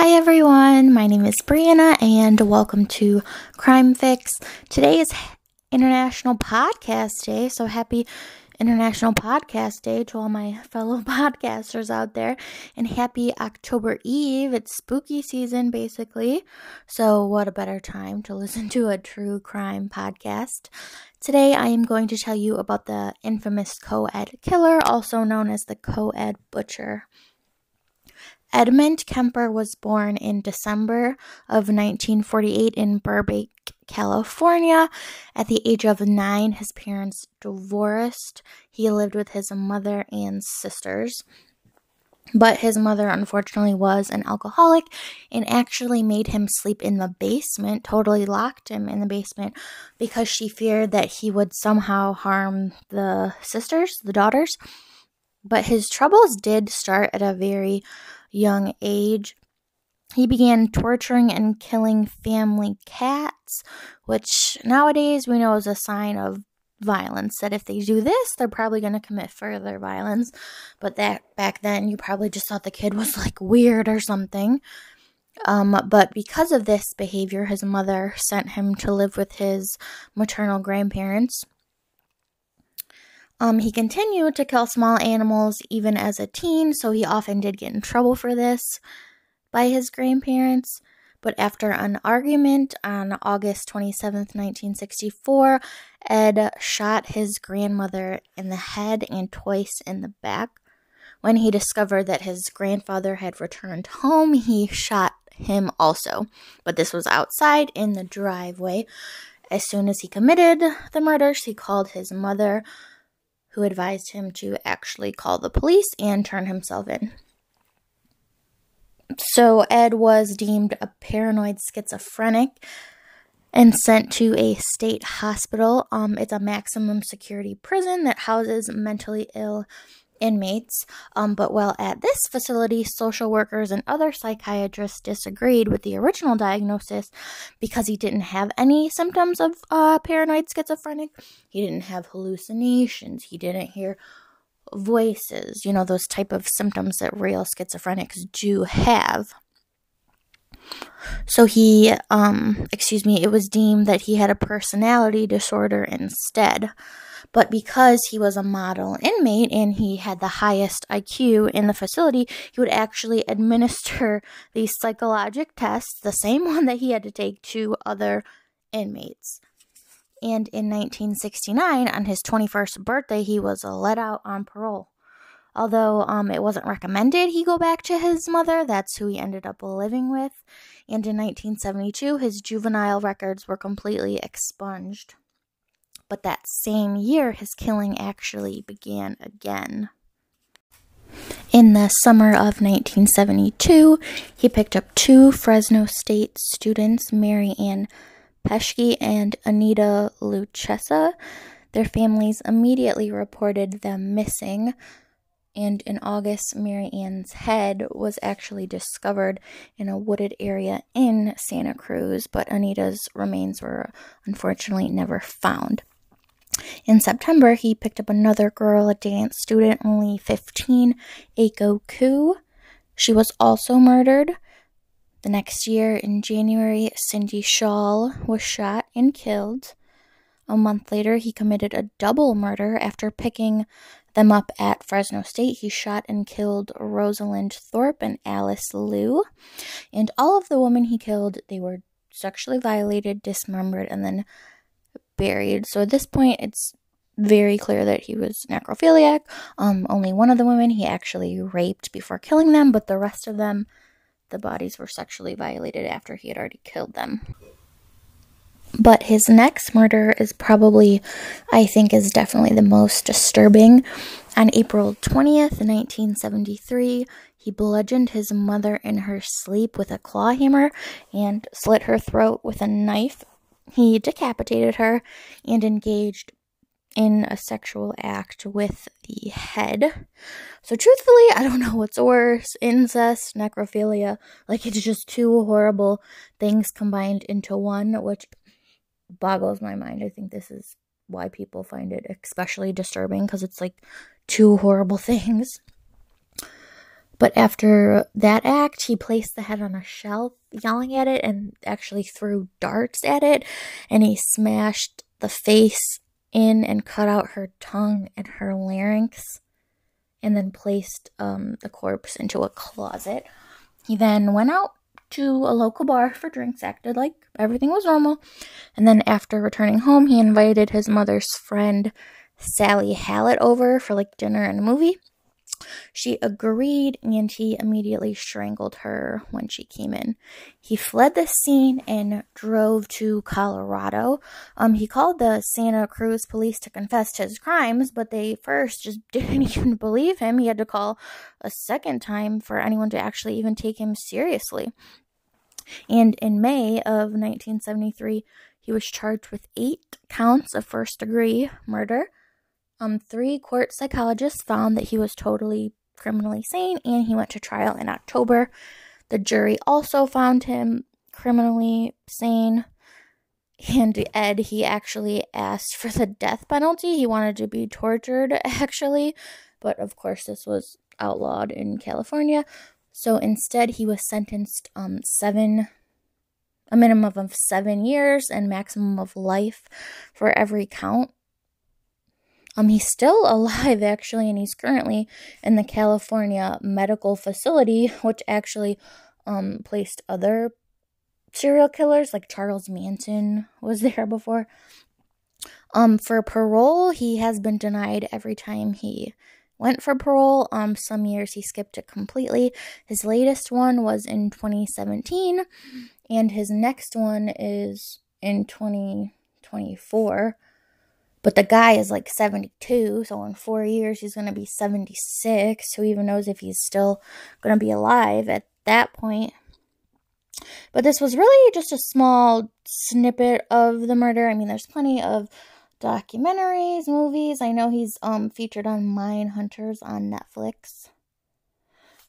Hi everyone, my name is Brianna and welcome to Crime Fix. Today is International Podcast Day, so happy International Podcast Day to all my fellow podcasters out there and happy October Eve. It's spooky season basically, so what a better time to listen to a true crime podcast. Today I am going to tell you about the infamous co-ed killer, also known as the co-ed butcher. Edmund Kemper was born in December of 1948 in Burbank, California. At the age of nine, his parents divorced. He lived with his mother and sisters. But his mother, unfortunately, was an alcoholic and actually made him sleep in the basement, totally locked him in the basement because she feared that he would somehow harm the sisters, the daughters. But his troubles did start at a very young age. He began torturing and killing family cats, which nowadays we know is a sign of violence. That if they do this, they're probably going to commit further violence. But that back then, you probably just thought the kid was like weird or something. Um, but because of this behavior, his mother sent him to live with his maternal grandparents. Um, he continued to kill small animals even as a teen, so he often did get in trouble for this by his grandparents. But after an argument on August 27, 1964, Ed shot his grandmother in the head and twice in the back. When he discovered that his grandfather had returned home, he shot him also. But this was outside in the driveway. As soon as he committed the murders, he called his mother, who advised him to actually call the police and turn himself in. So Ed was deemed a paranoid schizophrenic and sent to a state hospital. Um, it's a maximum security prison that houses mentally ill inmates. Um, but while at this facility, social workers and other psychiatrists disagreed with the original diagnosis because he didn't have any symptoms of uh, paranoid schizophrenic. He didn't have hallucinations. He didn't hear voices, you know, those type of symptoms that real schizophrenics do have. So he, um, excuse me, it was deemed that he had a personality disorder instead. But because he was a model inmate and he had the highest IQ in the facility, he would actually administer these psychologic tests, the same one that he had to take to other inmates. And in 1969, on his 21st birthday, he was let out on parole. Although um, it wasn't recommended he go back to his mother, that's who he ended up living with. And in 1972, his juvenile records were completely expunged. But that same year, his killing actually began again. In the summer of 1972, he picked up two Fresno State students, Mary Ann Pesce and Anita Luchessa. Their families immediately reported them missing, and in August, Mary Ann's head was actually discovered in a wooded area in Santa Cruz, but Anita's remains were unfortunately never found. In September, he picked up another girl, a dance student, only 15, Aiko Koo. She was also murdered. The next year, in January, Cindy Schall was shot and killed. A month later, he committed a double murder after picking them up at Fresno State. He shot and killed Rosalind Thorpe and Alice Liu. And all of the women he killed, they were sexually violated, dismembered, and then buried. So at this point, it's very clear that he was necrophiliac. Um, only one of the women he actually raped before killing them, but the rest of them, the bodies were sexually violated after he had already killed them. But his next murder is probably, I think, is definitely the most disturbing. On April 20th, 1973, he bludgeoned his mother in her sleep with a claw hammer and slit her throat with a knife he decapitated her and engaged in a sexual act with the head. So, truthfully, I don't know what's worse incest, necrophilia. Like, it's just two horrible things combined into one, which boggles my mind. I think this is why people find it especially disturbing because it's like two horrible things. But after that act, he placed the head on a shelf, yelling at it, and actually threw darts at it. And he smashed the face in and cut out her tongue and her larynx, and then placed um, the corpse into a closet. He then went out to a local bar for drinks, acted like everything was normal. And then after returning home, he invited his mother's friend, Sally Hallett, over for like dinner and a movie. She agreed and he immediately strangled her when she came in. He fled the scene and drove to Colorado. Um, he called the Santa Cruz police to confess his crimes, but they first just didn't even believe him. He had to call a second time for anyone to actually even take him seriously. And in May of 1973, he was charged with eight counts of first degree murder um, three court psychologists found that he was totally criminally sane and he went to trial in October. The jury also found him criminally sane. And Ed, he actually asked for the death penalty. He wanted to be tortured, actually. But of course, this was outlawed in California. So instead, he was sentenced um seven, a minimum of seven years and maximum of life for every count. Um, he's still alive actually, and he's currently in the California Medical Facility, which actually um placed other serial killers like Charles Manson was there before. Um, for parole, he has been denied every time he went for parole. Um, some years he skipped it completely. His latest one was in 2017, and his next one is in 2024. But the guy is like 72, so in four years he's going to be 76. Who even knows if he's still going to be alive at that point? But this was really just a small snippet of the murder. I mean, there's plenty of documentaries, movies. I know he's um featured on Mindhunters on Netflix.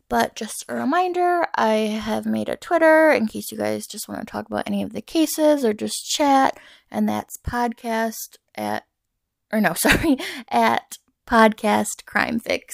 But just a reminder, I have made a Twitter in case you guys just want to talk about any of the cases or just chat, and that's podcast at or no, sorry, at Podcast Crime Fix.